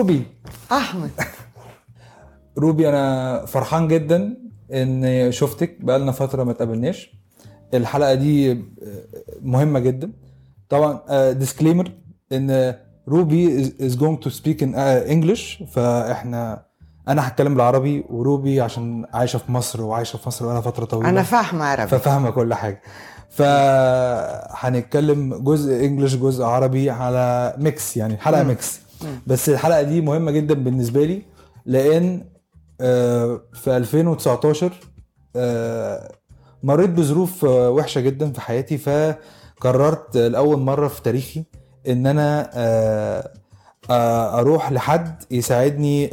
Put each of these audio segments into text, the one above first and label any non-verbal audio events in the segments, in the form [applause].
روبي. أحمد. [laughs] روبي أنا فرحان جدا ان شفتك. بقالنا فترة ما اتقابلناش الحلقة دي مهمة جدا. طبعا ديسكليمر إن روبي از جوينج تو سبيك ان انجلش فإحنا أنا هتكلم بالعربي وروبي عشان عايشة في مصر وعايشة في مصر بقالها فترة طويلة. أنا فاهمة عربي. ففاهمة كل حاجة. فهنتكلم جزء انجلش جزء عربي على ميكس يعني حلقة ميكس بس الحلقة دي مهمة جدا بالنسبة لي لأن آه، في 2019 آه، مريت بظروف آه، وحشة جدا في حياتي. فقررت لأول مرة في تاريخي إن أنا أروح لحد يساعدني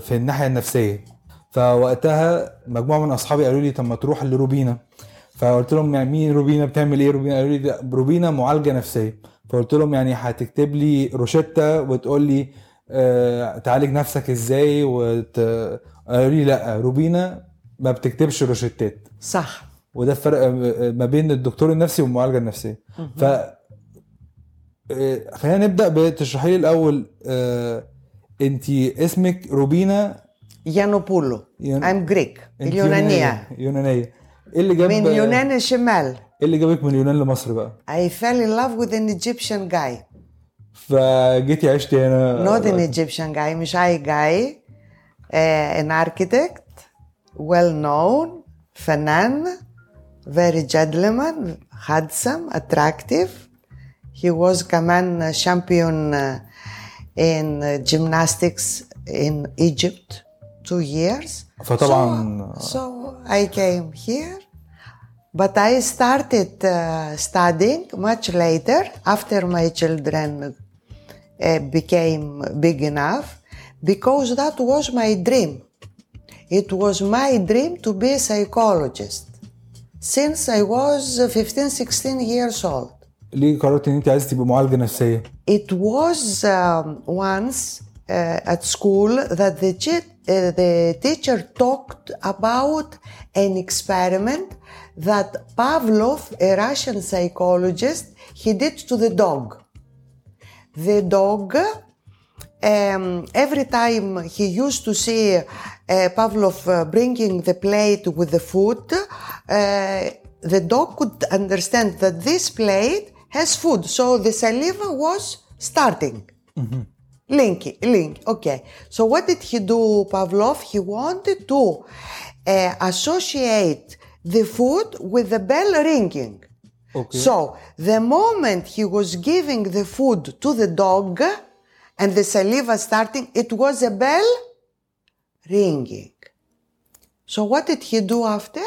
في الناحية النفسية. فوقتها مجموعة من أصحابي قالوا لي طب ما تروح لروبينا. فقلت لهم يعني مين روبينا؟ بتعمل إيه؟ روبينا؟ قالوا لي روبينا معالجة نفسية. فقلت لهم يعني هتكتب لي روشتة وتقول لي آه تعالج نفسك إزاي وت... قالوا لي لأ روبينا ما بتكتبش روشتات. صح. وده الفرق ما بين الدكتور النفسي والمعالجة النفسية. ف آه، خلينا نبدأ بتشرحي لي الأول آه انت اسمك روبينا؟ يانوبولو. Greek. انت اليونانية. يونانية. إيه اللي جاب؟ من يونان الشمال. ايه اللي جابك من اليونان لمصر بقى I fell in love with an Egyptian guy فجيتي عشتي هنا not an Egyptian guy مش أي guy uh, an architect well known فنان very gentleman handsome attractive he was كمان champion uh, in uh, gymnastics in Egypt two years فطبعا So, so I came here, but I started uh, studying much later after my children uh, became big enough because that was my dream. It was my dream to be a psychologist since I was uh, 15, 16 years old. ليه قررت ان انت عايزه تبقي معالجه نفسيه It was um, once uh, at school that the, chi- uh, the teacher talked about an experiment that Pavlov, a Russian psychologist, he did to the dog. The dog, um, every time he used to see uh, Pavlov uh, bringing the plate with the food, uh, the dog could understand that this plate has food, so the saliva was starting. Linky, link, okay. So what did he do, Pavlov? He wanted to uh, associate the food with the bell ringing. Okay. So the moment he was giving the food to the dog and the saliva starting, it was a bell ringing. So what did he do after?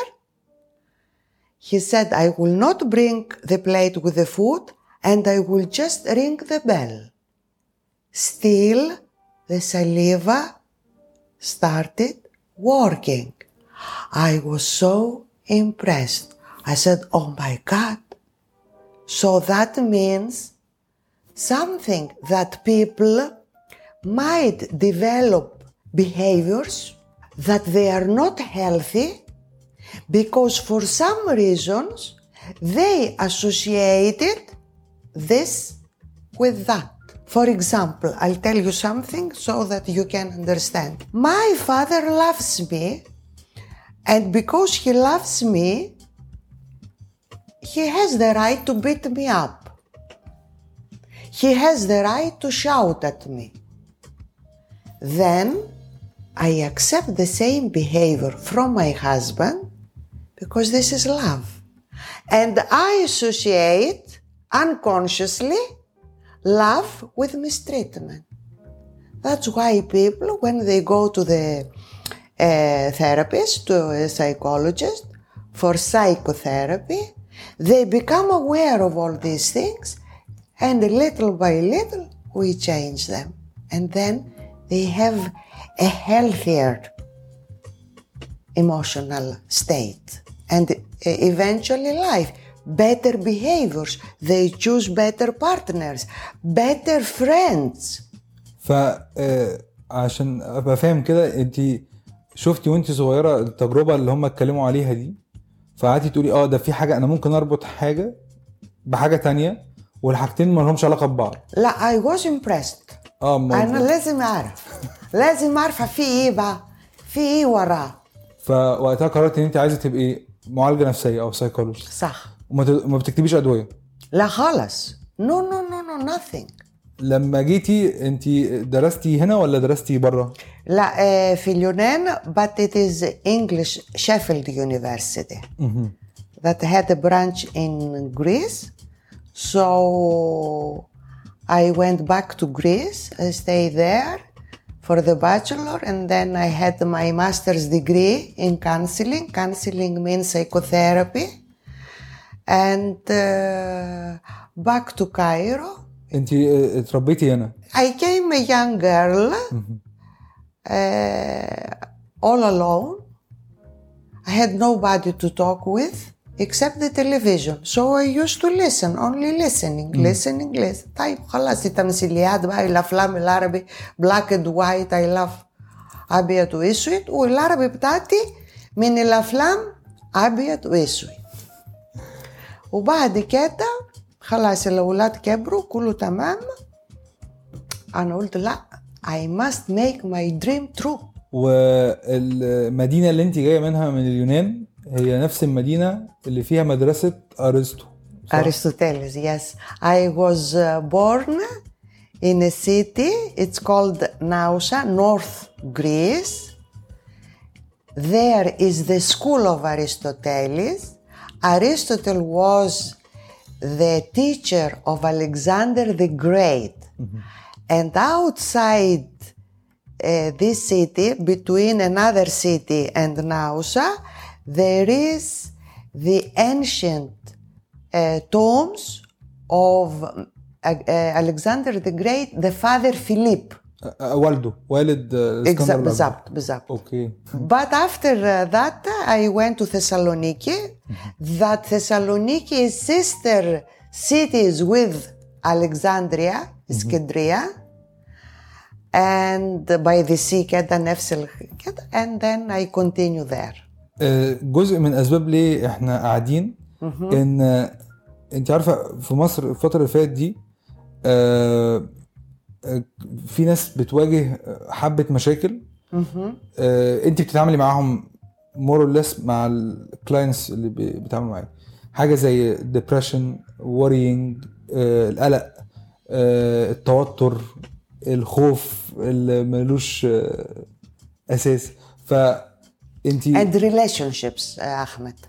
He said, I will not bring the plate with the food and I will just ring the bell. Still, the saliva started working. I was so impressed. I said, Oh my God. So that means something that people might develop behaviors that they are not healthy because for some reasons they associated this with that. For example, I'll tell you something so that you can understand. My father loves me, and because he loves me, he has the right to beat me up. He has the right to shout at me. Then I accept the same behavior from my husband because this is love. And I associate unconsciously love with mistreatment. That's why people, when they go to the uh, therapist, to a psychologist for psychotherapy, they become aware of all these things and little by little we change them. And then they have a healthier emotional state and uh, eventually life. Better behaviors. They choose better partners, better friends. ف آه، عشان ابقى فاهم كده انت شفتي وانت صغيرة التجربة اللي هم اتكلموا عليها دي؟ فقعدتي تقولي آه ده في حاجة أنا ممكن أربط حاجة بحاجة تانية والحاجتين ما لهمش علاقة ببعض. لا I was impressed. آه أنا لازم أعرف. لازم أعرف في إيه بقى؟ في إيه وراه فوقتها قررت إن أنت عايزة تبقي معالجة نفسية أو سايكولوجي صح. وما ت- ما بتكتبيش أدوية. لا خالص. نو نو نو نو nothing. لما جيتي انت درستي هنا ولا درستي بره لا آه، في اليونان but it is English Sheffield University that had a branch in Greece so I went back to Greece I stayed there for the bachelor and then I had my master's degree in counseling counseling means psychotherapy and uh, back to Cairo انت اتربيتي هنا I came a young girl, uh, all alone. I had nobody to talk with except the television. So I used to listen, only listening, listening, listening. طيب خلاص التمثيليات بقى الأفلام العربي black and white I love أبيض وأسود والعربي بتاعتي من الأفلام أبيض وأسود. وبعد كده خلاص الأولاد كبروا كله تمام. أنا قلت لأ I must make my dream true. والمدينة اللي انت جاية منها من اليونان هي نفس المدينة اللي فيها مدرسة أرسطو ارسطوتيلس يس اي واز بورن ان ا سيتي اتس كولد ناوشا نورث جريس there is the school of aristoteles aristotle was the teacher of Alexander the Great and outside uh, this city, between another city and Nausa, there is the ancient uh, tombs of uh, uh, Alexander the Great, the father Philip. والده والد الأكبر. بالظبط بالظبط. أوكي But after uh, that, I went to Thessaloniki. That Thessaloniki is sister cities with Alexandria, Iskendria, and by the sea كده نفس كده and then I continue there. آه، جزء من اسباب ليه إحنا قاعدين ان آه، انت عارفه في مصر الفترة اللي فاتت دي آه، آه، في ناس بتواجه حبة مشاكل. آه، انت بتتعاملي معاهم مور ليس مع الكلاينتس اللي بي- بيتعاملوا معاك حاجة زي ديبريشن worrying آه، القلق آه، التوتر الخوف اللي ملوش آه، أساس. فانت And relationships, uh, Ahmed.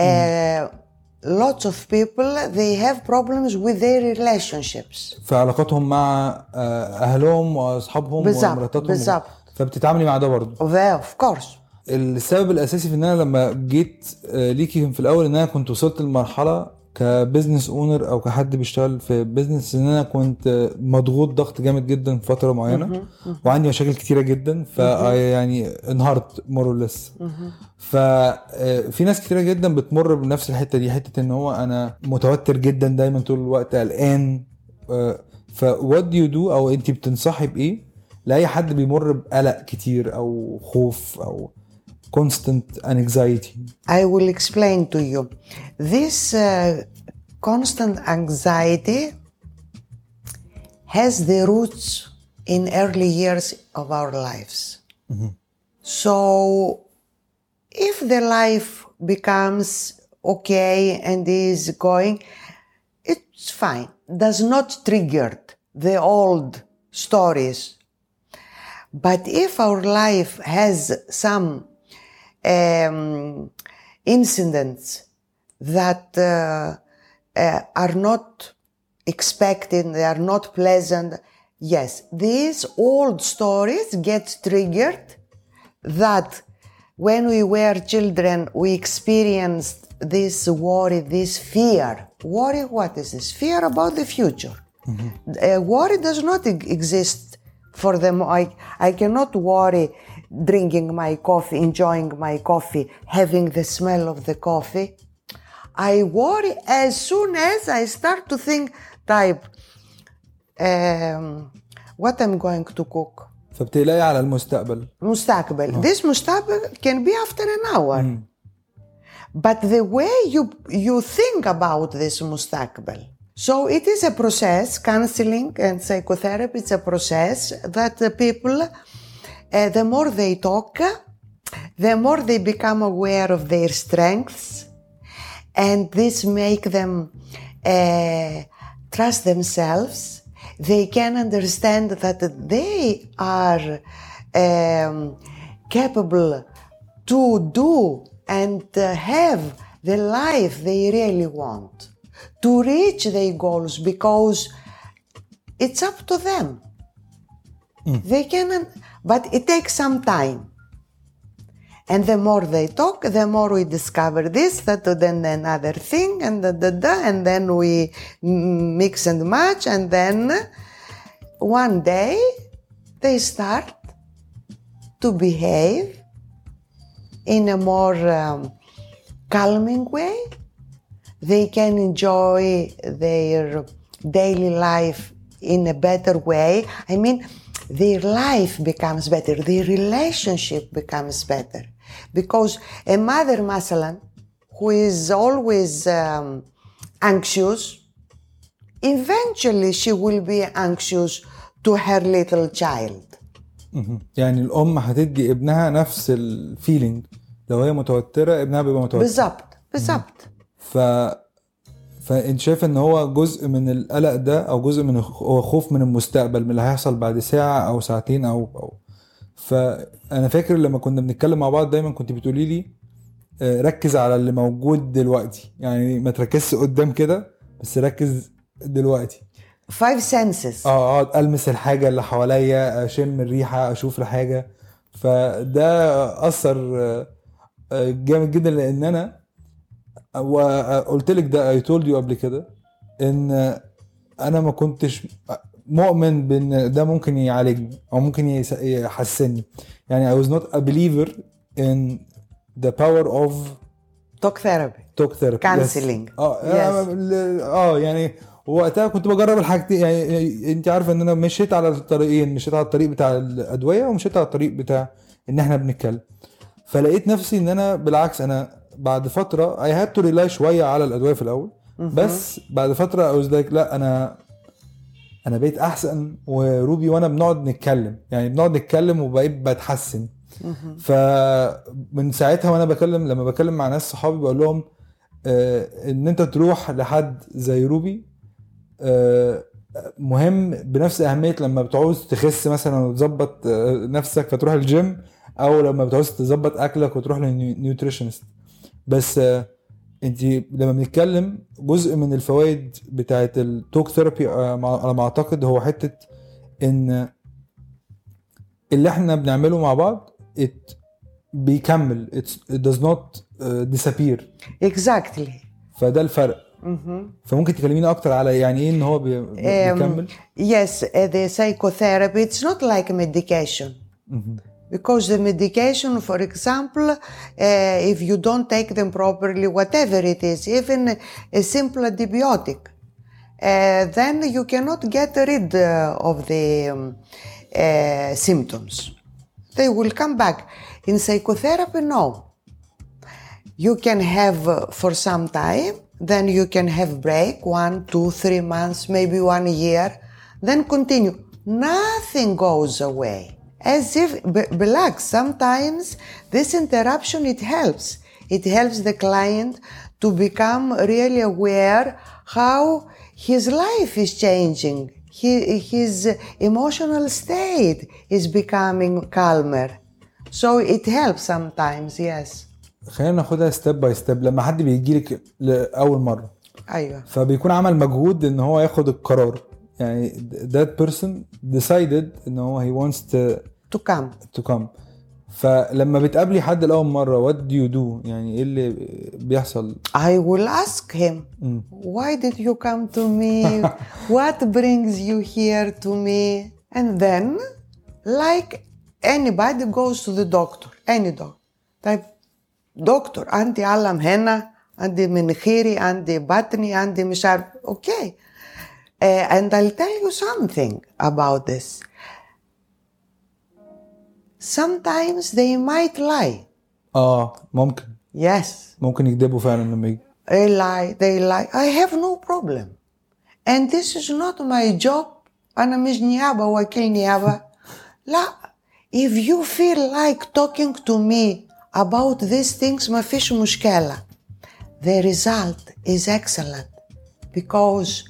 Uh, lots of people, they have problems with their relationships. في علاقاتهم مع آه، أهلهم وأصحابهم ومراتاتهم بالظبط. فبتتعاملي مع ده برضه of course. السبب الأساسي في إن أنا لما جيت آه، ليكي في الأول إن أنا كنت وصلت لمرحلة كبزنس اونر أو كحد بيشتغل في بزنس إن أنا كنت آه، مضغوط ضغط جامد جدا في فترة معينة وعندي مشاكل كتيرة جدا ف يعني انهارت مور لس ففي ناس كتيرة جدا بتمر بنفس الحتة دي حتة إن هو أنا متوتر جدا دايما طول الوقت قلقان ف وات دو يو دو أو انت بتنصحي بإيه؟ لأي حد بيمر بقلق كتير أو خوف أو constant anxiety. I will explain to you. This uh, constant anxiety has the roots in early years of our lives. So, if the life becomes okay and is going, it's fine. Does not trigger the old stories. But if our life has some um, incidents that uh, uh, are not expected, they are not pleasant. Yes, these old stories get triggered that when we were children, we experienced this worry, this fear. Worry, what is this? Fear about the future. Uh, worry does not exist for them. I, I cannot worry drinking my coffee, enjoying my coffee, having the smell of the coffee. I worry as soon as I start to think, type, um, what I'm going to cook. فبتقلقي على المستقبل مستقبل. This مستقبل can be after an hour. But the way you you think about this مستقبل So it is a process, counseling and psychotherapy, it's a process that the people, uh, the more they talk, the more they become aware of their strengths and this make them uh, trust themselves. They can understand that they are um, capable to do and have the life they really want, to reach their goals because it's up to them. They can, but it takes some time. And the more they talk, the more we discover this, that, and then another thing, and da, da, da, and then we mix and match, and then one day they start to behave in a more um, calming way. They can enjoy their daily life in a better way. I mean, their life becomes better, their relationship becomes better. Because a mother, Masalan, who is always um, anxious, eventually she will be anxious to her little child. يعني الأم هتدي ابنها نفس الفيلينج لو هي متوترة ابنها بيبقى متوتر. بالظبط بالظبط. ف فإنت شايف إن هو جزء من القلق ده أو جزء من هو خوف من المستقبل من اللي هيحصل بعد ساعة أو ساعتين أو أو فأنا فاكر لما كنا بنتكلم مع بعض دايما كنت بتقولي لي آه، ركز على اللي موجود دلوقتي. يعني ما تركزش قدام كده بس ركز دلوقتي. Five senses. آه أقعد ألمس الحاجة اللي حواليا أشم الريحة أشوف الحاجة فده أثر آه، آه، جامد جدا لأن أنا وقلت لك ده اي تولد يو قبل كده إن أنا ما كنتش مؤمن بإن ده ممكن يعالجني أو ممكن يحسني يعني I was not a believer in the power of Talk therapy. توك ثيرابي Counseling. آه Yes. آه آه يعني وقتها كنت بجرب الحاجتين يعني انت عارفة إن أنا مشيت على الطريقين مشيت على الطريق بتاع الأدوية ومشيت على الطريق بتاع إن إحنا بنتكلم فلقيت نفسي إن أنا بالعكس أنا بعد فترة اي هاد تو ريلاي شوية على الأدوية في الأول بس بعد فترة I was like لا أنا أنا بقيت أحسن وروبي وأنا بنقعد نتكلم. يعني بنقعد نتكلم وبقيت بتحسن. فمن ساعتها وأنا بكلم لما بكلم مع ناس صحابي بقول لهم آه، إن أنت تروح لحد زي روبي آه، مهم بنفس أهمية لما بتعوز تخس مثلا وتظبط آه، نفسك فتروح الجيم أو لما بتعوز تظبط أكلك وتروح للنيوتريشنست بس آه، انت لما بنتكلم جزء من الفوائد بتاعت التوك ثيرابي على ما اعتقد هو حتة ان اللي إحنا بنعمله مع بعض it بيكمل it does not uh, disappear. Exactly. فده الفرق. فممكن تكلميني أكتر على يعني إيه ان هو بي... بيكمل؟ Yes, uh, the psychotherapy, it's not like medication. Because the medication, for example, uh, if you don't take them properly, whatever it is, even a simple antibiotic, uh, then you cannot get rid uh, of the um, symptoms. They will come back. In psychotherapy, no. You can have for some time, then you can have break one, two, three months, maybe one year, then continue. Nothing goes away As if, b- relax, sometimes this interruption, it helps. It helps the client to become really aware how his life is changing. He, his emotional state is becoming calmer. So it helps sometimes, yes. خلينا ناخدها ستيب باي ستيب لما حد بيجي لك لاول مره أيوة. فبيكون عمل مجهود ان هو ياخد القرار يعني that person decided ان هو he wants to To come. to come فلما بتقابلي حد لاول مره what do you do يعني إيه اللي بيحصل I will ask him, why did you come to me? what brings you here to me? And then, like anybody goes to the doctor, any doctor. طيب دكتور عندي علم هنا عندي مناخيري عندي بطني عندي مش عارف okay uh, and I'll tell you something about this sometimes they might lie اه ممكن yes ممكن يكذبوا فعلا لما يجي They lie, they lie. I have no problem. and this is not my job أنا مش نيابة وكيل نيابة لا if you feel like talking to me about these things ما فيش مشكلة the result is excellent because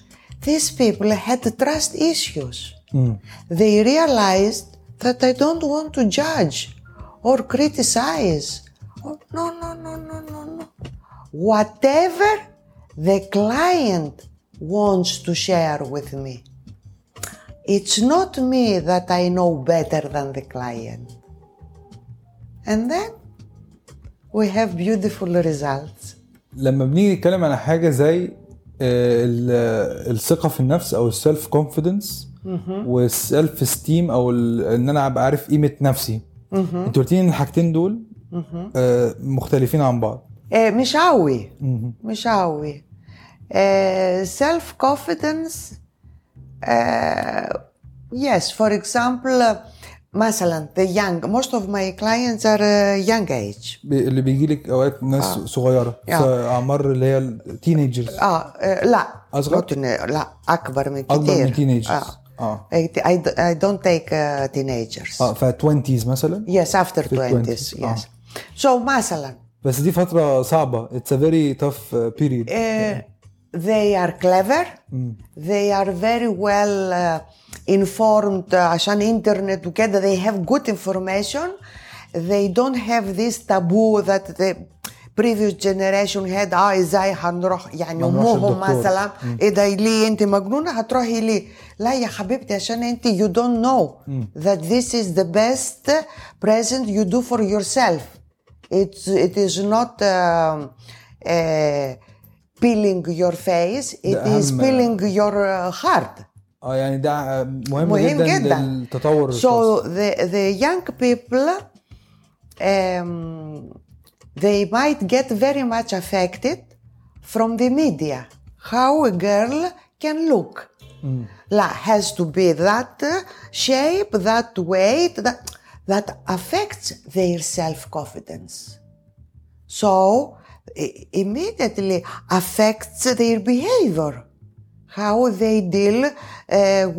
these people had trust issues they realized that I don't want to judge or criticize or no no no no no no whatever the client wants to share with me it's not me that I know better than the client. And then we have beautiful results. لما بنيجي نتكلم على حاجه زي آه، ال- الثقه في النفس او السيلف كونفيدنس والسيلف ستيم أو إن أنا أبقى عارف قيمة نفسي. أنت قلت لي إن الحاجتين دول آه، مختلفين عن بعض. آه، مش قوي مش قوي سيلف كونفيدنس yes. For example uh, مثلا the young. Most of my clients are uh, young age. ب- اللي بيجي لك أوقات ناس صغيرة. آه. في أعمار اللي هي التينيجرز آه آه، لا. أصغر؟ not in- لا. أكبر من كتير أكبر من تينيجرز آه. اه I, I, I don't take uh, teenagers اه ف 20s مثلا yes after في 20s 20s. آه. yes so مثلا بس دي فتره صعبه اتس ا فيري tough بيريد uh, they are clever they are very well uh, informed uh, عشان انترنت وكده they have good information they don't have this taboo that the previous generation had آه إزاي هنروح يعني امهم. مثلا إيه ده ليه انت مجنونه هتروحي ليه لا يا حبيبتي عشان انت you don't know that this is the best present you do for yourself it's it is not um, uh, peeling your face it is peeling your uh, heart آه يعني ده مهم, مهم جدا, جدا. للتطور so the the young people um, they might get very much affected from the media how a girl can look. لا has to be that shape that weight that that affects their self-confidence. So i- immediately affects their behavior how they deal uh,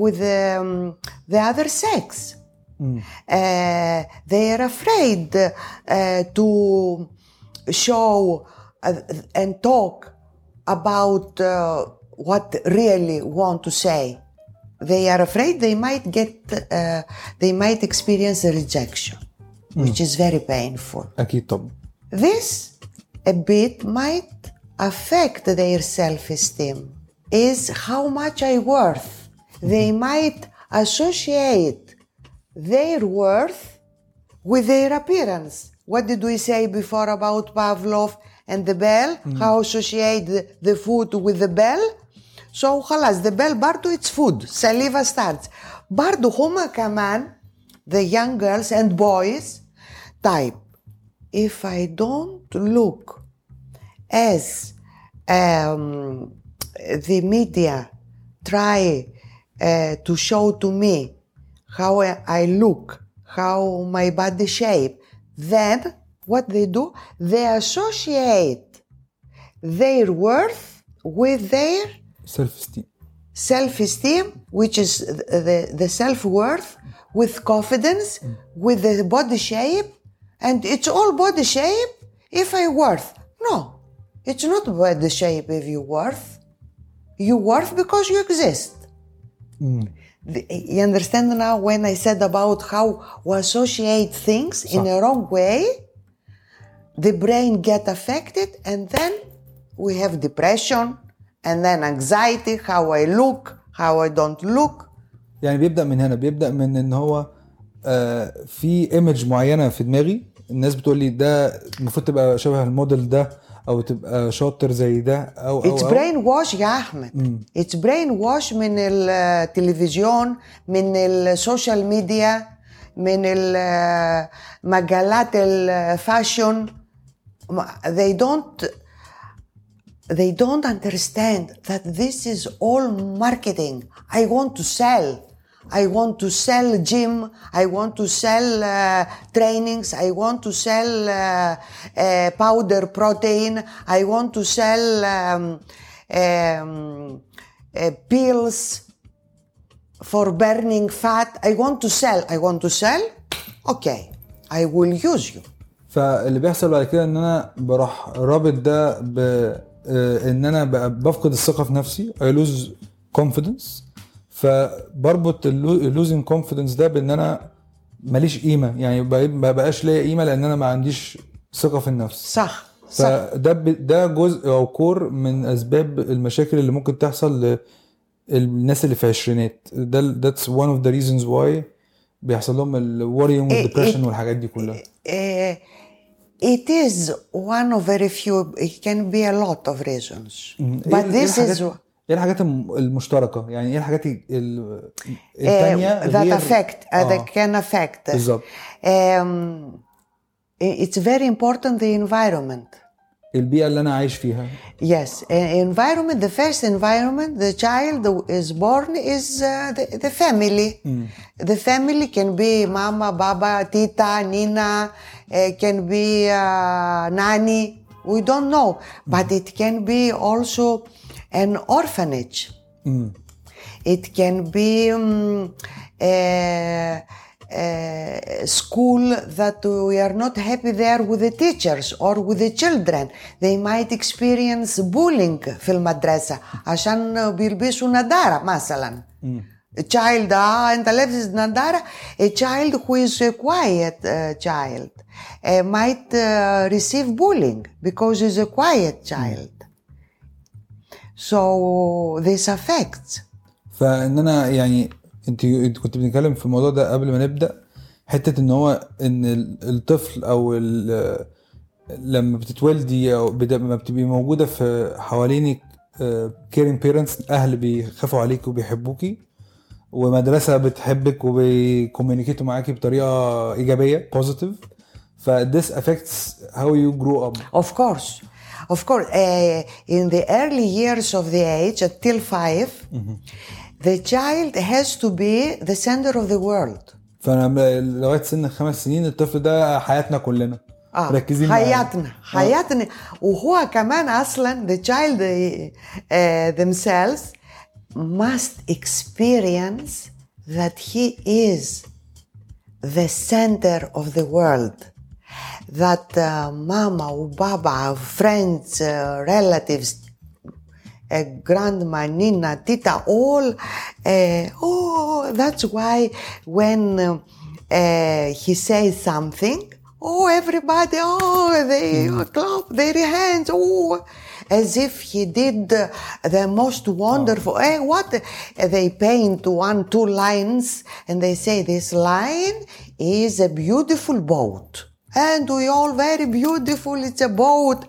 with um, the other sex. Uh, they are afraid uh, to show uh, and talk about uh, what really want to say. They are afraid they might get uh, they might experience a rejection mm. which is very painful. This a bit might affect their self-esteem is how much i worth. They mm-hmm. might associate their worth with their appearance. What did we say before about Pavlov and the bell? Mm. How associate the, food with the bell? So, halas, the bell bardo it's food. Saliva starts. Bardo a kaman, the young girls and boys type. If I don't look as um, the media try uh, to show to me how I look, how my body shape, then what they do, they associate their worth with their self esteem. Self esteem, which is the, the self worth, with confidence, mm. with the body shape, and it's all body shape if I worth. No, it's not body shape if you worth. You worth because you exist. Mm. You understand now when I said about how we associate things in a wrong way, the brain get affected and then we have depression and then anxiety, how I look, how I don't look. يعني بيبدا من هنا بيبدا من ان هو آه في ايمج معينه في دماغي الناس بتقول لي ده المفروض تبقى شبه الموديل ده أو تبقى شاطر زي ده أو أو. brain wash يا أحمد. It's brain wash من التلفزيون من السوشيال ميديا من مجلات الفاشن they don't they don't understand that this is all marketing. I want to sell. I want to sell gym. I want to sell uh, trainings. I want to sell uh, uh, powder protein. I want to sell um, um, uh, pills for burning fat. I want to sell. I want to sell. Okay, I will use you. فاللي بيحصل بعد كده ان انا بروح رابط ده ب آه، ان انا ب- بفقد الثقه في نفسي I lose confidence فبربط اللوزنج كونفيدنس ده بإن أنا ماليش قيمة. يعني ما بقاش ليا قيمة لأن أنا ما عنديش ثقة في النفس. صح صح. فده ده جزء أو كور من أسباب المشاكل اللي ممكن تحصل للناس اللي في عشرينات. ده that's one of the reasons why بيحصل لهم الورينج إيه- والدبريشن إيه- والحاجات دي كلها. Uh, it is one of very few. It can be a lot of reasons, إيه but إيه this is إيه الحاجات الم- المشتركه يعني إيه الحاجات ال- uh, التانية that غير- affect uh, آه، that can affect. بالظبط Um, it's very important the environment. البيئه اللي أنا عايش فيها Yes, uh, environment. The first environment the child is born is uh, the, the family. The family can be mama, baba, tita, nina, uh, can be uh, nanny. We don't know, but it can be also an orphanage. It can be um, a, a school that we are not happy there with the teachers or with the children. They might experience bullying في المدرسة عشان بيلبسوا نظارة مثلا. A child, ah, انت لابس نظارة. A child who is a quiet uh, child uh, might uh, receive bullying because he's a quiet child. So this affects. فإن أنا يعني أنت كنت بنتكلم في الموضوع ده قبل ما نبدأ حتة إن هو إن ال- الطفل أو ال- لما بتتولدي أو لما بتبقي موجودة في حوالينك كيرين بيرنتس أهل بيخافوا عليك وبيحبوكي ومدرسة بتحبك وبيكوميونيكيتوا معاكي بطريقة إيجابية بوزيتيف ف this affects how you grow up Of course, of course. Uh, in the early years of the age, until 5 the child has to be the center of the world. فانا لغايه سن خمس سنين الطفل ده حياتنا كلنا آه مركزين معاه. حياتنا حياتنا وهو كمان اصلا the child uh, themselves must experience that he is the center of the world that uh, mama or baba, friends, uh, relatives, a grandma, nina, tita, all, uh, oh, that's why when uh, uh, he says something, oh, everybody, oh, they mm. clap their hands, oh, as if he did the most wonderful. Oh. Eh, hey, what? They paint one, two lines, and they say this line is a beautiful boat. And we all very beautiful, it's a boat.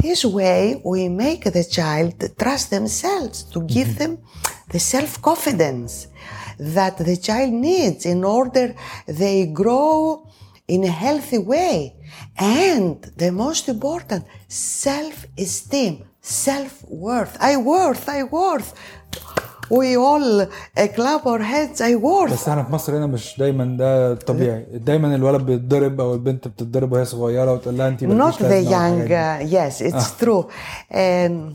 This way, we make the child trust themselves to give mm-hmm. them the self confidence that the child needs in order they grow in a healthy way. And the most important, self esteem, self worth. I worth, I worth. We all uh, clap our heads, I worth. بس إحنا في مصر هنا مش دايما ده طبيعي دايما الولد بيتضرب أو البنت بتتضرب وهي صغيره وتقول لها انت not the young uh, yes it's true and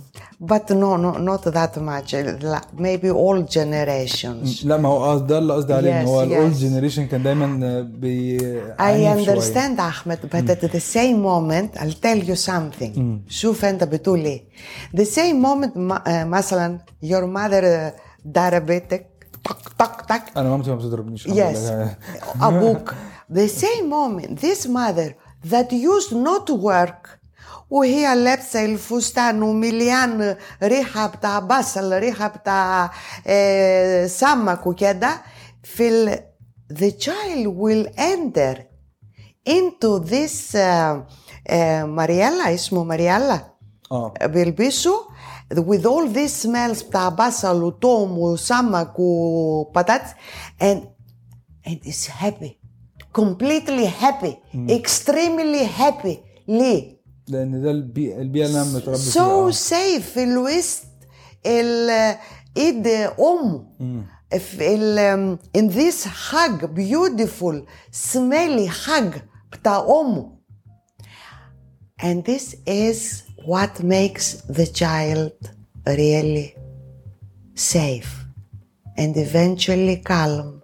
but no no not that much uh, la- maybe all generations لا ما هو ده اللي قصدي عليه ان هو الاولد. جنريشن كان دايما بي I understand Ahmed but at the same moment I'll tell you something شوف انت بتقول إيه the same moment ما- آه، مثلا your mother uh, diabetic طق طق طق انا مامتي ما بتضربنيش الحمد Yes, لله. [laughs] أبوك. The same moment, this mother that used not to work وهي لابسة الفستان ومليان ريحة بتاع بصل ريحة بتاع آه، سمك وكده في ال the child will enter into this آه، آه، ماريالا اسمه ماريالا اه بيلبسوا with all these smells بتاع بصل وتوم وسمك وبطاطس and and is happy completely happy extremely happy ليه؟ لان ده البيئه البيئه اللي انا متربي so فيها safe في الوسط ال ايد امه في ال in this hug beautiful smelly hug بتاع امه and this is what makes the child really safe, and eventually calm.